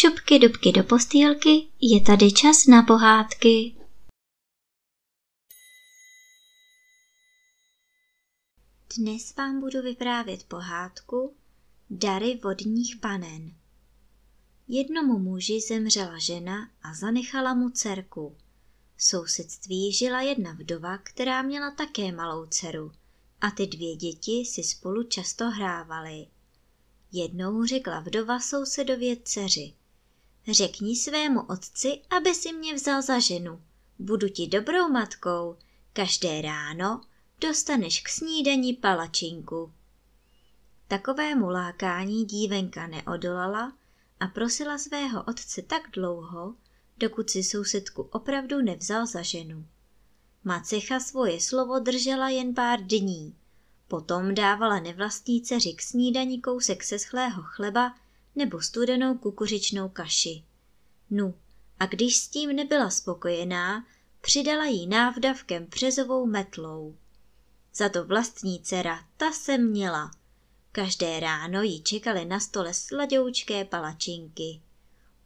Šupky dubky do postýlky, je tady čas na pohádky. Dnes vám budu vyprávět pohádku Dary vodních panen. Jednomu muži zemřela žena a zanechala mu dcerku. V sousedství žila jedna vdova, která měla také malou dceru a ty dvě děti si spolu často hrávaly. Jednou řekla vdova sousedově dceři. Řekni svému otci, aby si mě vzal za ženu. Budu ti dobrou matkou. Každé ráno dostaneš k snídani palačinku. Takovému lákání dívenka neodolala a prosila svého otce tak dlouho, dokud si sousedku opravdu nevzal za ženu. Macecha svoje slovo držela jen pár dní. Potom dávala nevlastní dceři k snídani kousek seschlého chleba nebo studenou kukuřičnou kaši. Nu, a když s tím nebyla spokojená, přidala jí návdavkem přezovou metlou. Za to vlastní dcera, ta se měla. Každé ráno jí čekaly na stole sladoučké palačinky.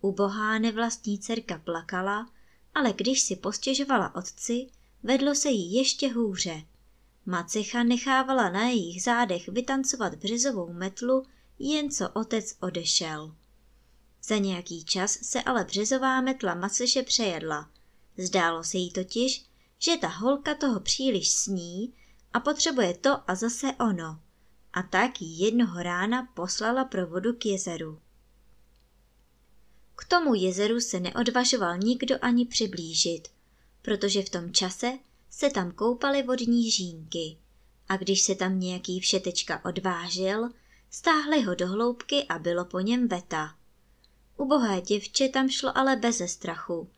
Ubohá nevlastní dcerka plakala, ale když si postěžovala otci, vedlo se jí ještě hůře. Macecha nechávala na jejich zádech vytancovat březovou metlu, jen co otec odešel. Za nějaký čas se ale březová metla Maceše přejedla. Zdálo se jí totiž, že ta holka toho příliš sní a potřebuje to a zase ono. A tak jí jednoho rána poslala pro vodu k jezeru. K tomu jezeru se neodvažoval nikdo ani přiblížit, protože v tom čase se tam koupaly vodní žínky a když se tam nějaký všetečka odvážil, stáhli ho do hloubky a bylo po něm veta. Ubohé děvče tam šlo ale beze strachu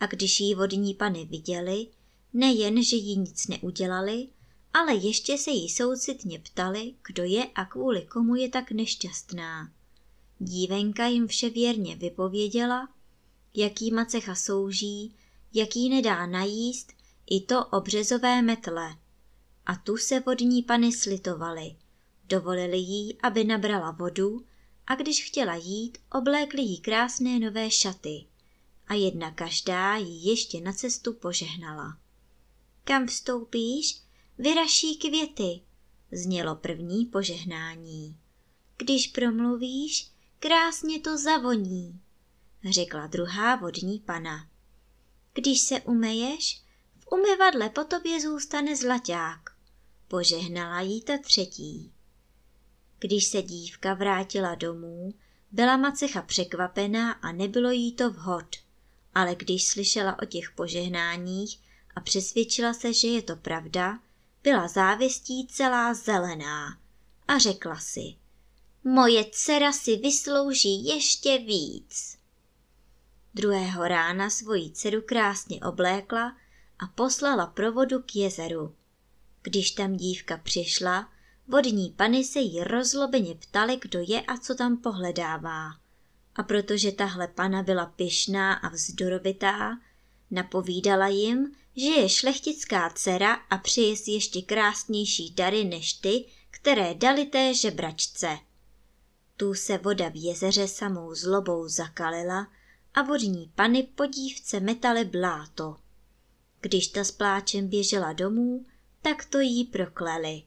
a když jí vodní pany viděli, nejen, že jí nic neudělali, ale ještě se jí soucitně ptali, kdo je a kvůli komu je tak nešťastná. Dívenka jim vše věrně vypověděla, jaký macecha souží, jaký nedá najíst, i to o březové metle. A tu se vodní pany slitovali. Dovolili jí, aby nabrala vodu a když chtěla jít, oblékli jí krásné nové šaty. A jedna každá jí ještě na cestu požehnala. Kam vstoupíš, vyraší květy, znělo první požehnání. Když promluvíš, krásně to zavoní, řekla druhá vodní pana. Když se umeješ, v umyvadle po tobě zůstane zlaťák, požehnala jí ta třetí. Když se dívka vrátila domů, byla macecha překvapená a nebylo jí to vhod, ale když slyšela o těch požehnáních a přesvědčila se, že je to pravda, byla závistí celá zelená a řekla si, moje dcera si vyslouží ještě víc. Druhého rána svoji dceru krásně oblékla a poslala provodu k jezeru. Když tam dívka přišla, vodní pany se jí rozlobeně ptali, kdo je a co tam pohledává. A protože tahle pana byla pyšná a vzdorovitá, napovídala jim, že je šlechtická dcera a přeje si ještě krásnější dary než ty, které dali té žebračce. Tu se voda v jezeře samou zlobou zakalila a vodní pany po dívce metaly bláto. Když ta s pláčem běžela domů, tak to jí prokleli.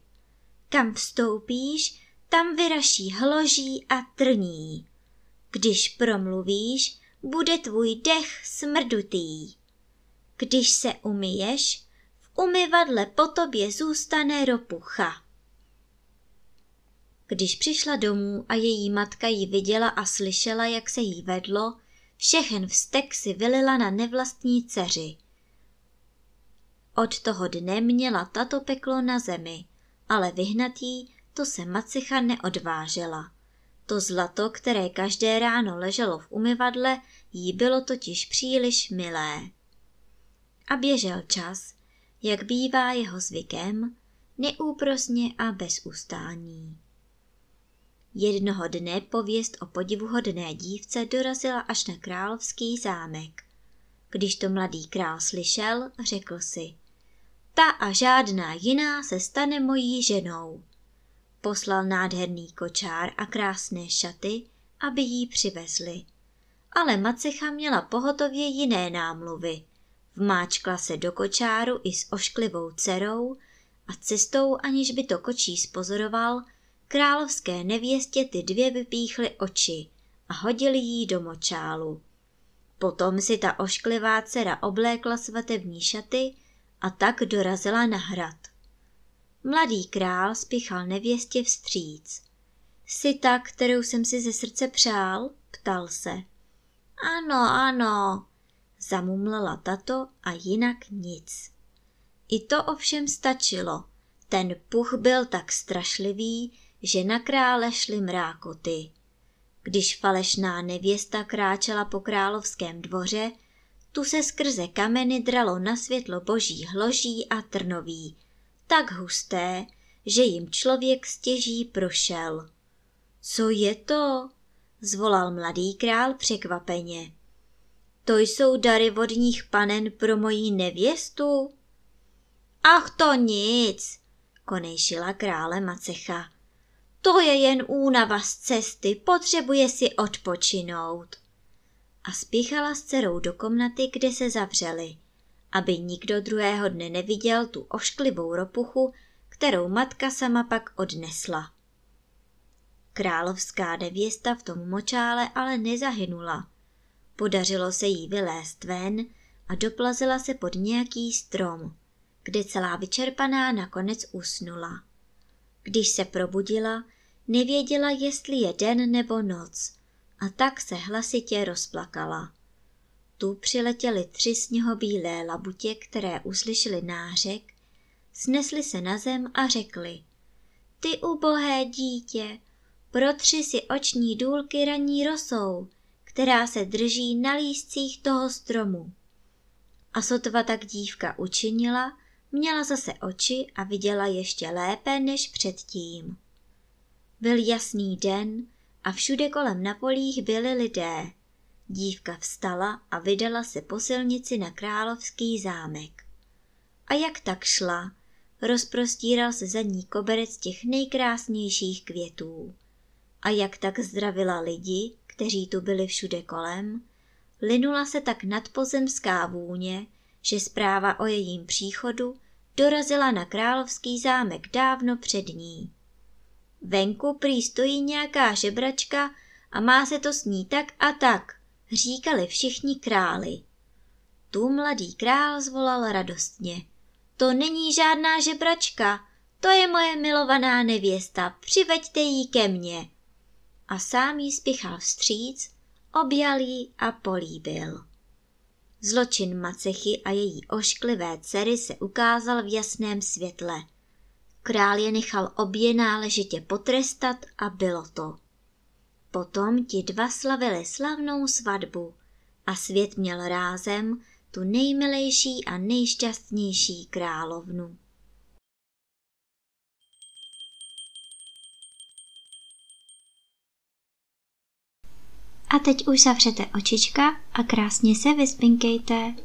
Kam vstoupíš, tam vyraší hloží a trní. Když promluvíš, bude tvůj dech smrdutý. Když se umyješ, v umyvadle po tobě zůstane ropucha. Když přišla domů a její matka ji viděla a slyšela, jak se jí vedlo, všechen vztek si vylila na nevlastní dceři. Od toho dne měla tato peklo na zemi, ale vyhnatý to se macicha neodvážela. To zlato, které každé ráno leželo v umyvadle, jí bylo totiž příliš milé. A běžel čas, jak bývá jeho zvykem, neúprosně a bez ustání. Jednoho dne pověst o podivuhodné dívce dorazila až na královský zámek. Když to mladý král slyšel, řekl si, ta a žádná jiná se stane mojí ženou. Poslal nádherný kočár a krásné šaty, aby jí přivezli. ale macecha měla pohotově jiné námluvy. Vmáčkla se do kočáru i s ošklivou dcerou a cestou, aniž by to kočí spozoroval, královské nevěstě ty dvě vypíchly oči a hodili jí do močálu. Potom si ta ošklivá dcera oblékla svatební šaty a tak dorazila na hrad. Mladý král spěchal nevěstě vstříc. Jsi ta, kterou jsem si ze srdce přál? ptal se. Ano, ano, zamumlala tato a jinak nic. I to ovšem stačilo. Ten puch byl tak strašlivý, že na krále šly mrákoty. Když falešná nevěsta kráčela po královském dvoře, tu se skrze kameny dralo na světlo boží hloží a trnoví, tak husté, že jim člověk stěží prošel. Co je to? zvolal mladý král překvapeně. To jsou dary vodních panen pro moji nevěstu? Ach to nic, konejšila krále Macecha. To je jen únava z cesty, potřebuje si odpočinout. A spěchala s dcerou do komnaty, kde se zavřeli, aby nikdo druhého dne neviděl tu ošklivou ropuchu, kterou matka sama pak odnesla. Královská nevěsta v tom močále ale nezahynula. Podařilo se jí vylézt ven a doplazila se pod nějaký strom, kde celá vyčerpaná nakonec usnula. Když se probudila, nevěděla, jestli je den nebo noc a tak se hlasitě rozplakala. Tu přiletěly tři sněhobílé labutě, které uslyšeli nářek, snesli se na zem a řekli Ty ubohé dítě, protři si oční důlky raní rosou, která se drží na lístcích toho stromu. A sotva tak dívka učinila, měla zase oči a viděla ještě lépe než předtím. Byl jasný den a všude kolem na polích byli lidé. Dívka vstala a vydala se po silnici na královský zámek. A jak tak šla, rozprostíral se za ní koberec těch nejkrásnějších květů. A jak tak zdravila lidi, kteří tu byli všude kolem, linula se tak nadpozemská vůně, že zpráva o jejím příchodu dorazila na královský zámek dávno před ní. Venku prý stojí nějaká žebračka a má se to s ní tak a tak, říkali všichni králi. Tu mladý král zvolal radostně. To není žádná žebračka, to je moje milovaná nevěsta, přiveďte ji ke mně. A sám jí spěchal vstříc, objal jí a políbil. Zločin Macechy a její ošklivé dcery se ukázal v jasném světle – Král je nechal obě náležitě potrestat a bylo to. Potom ti dva slavili slavnou svatbu a svět měl rázem tu nejmilejší a nejšťastnější královnu. A teď už zavřete očička a krásně se vyspinkejte.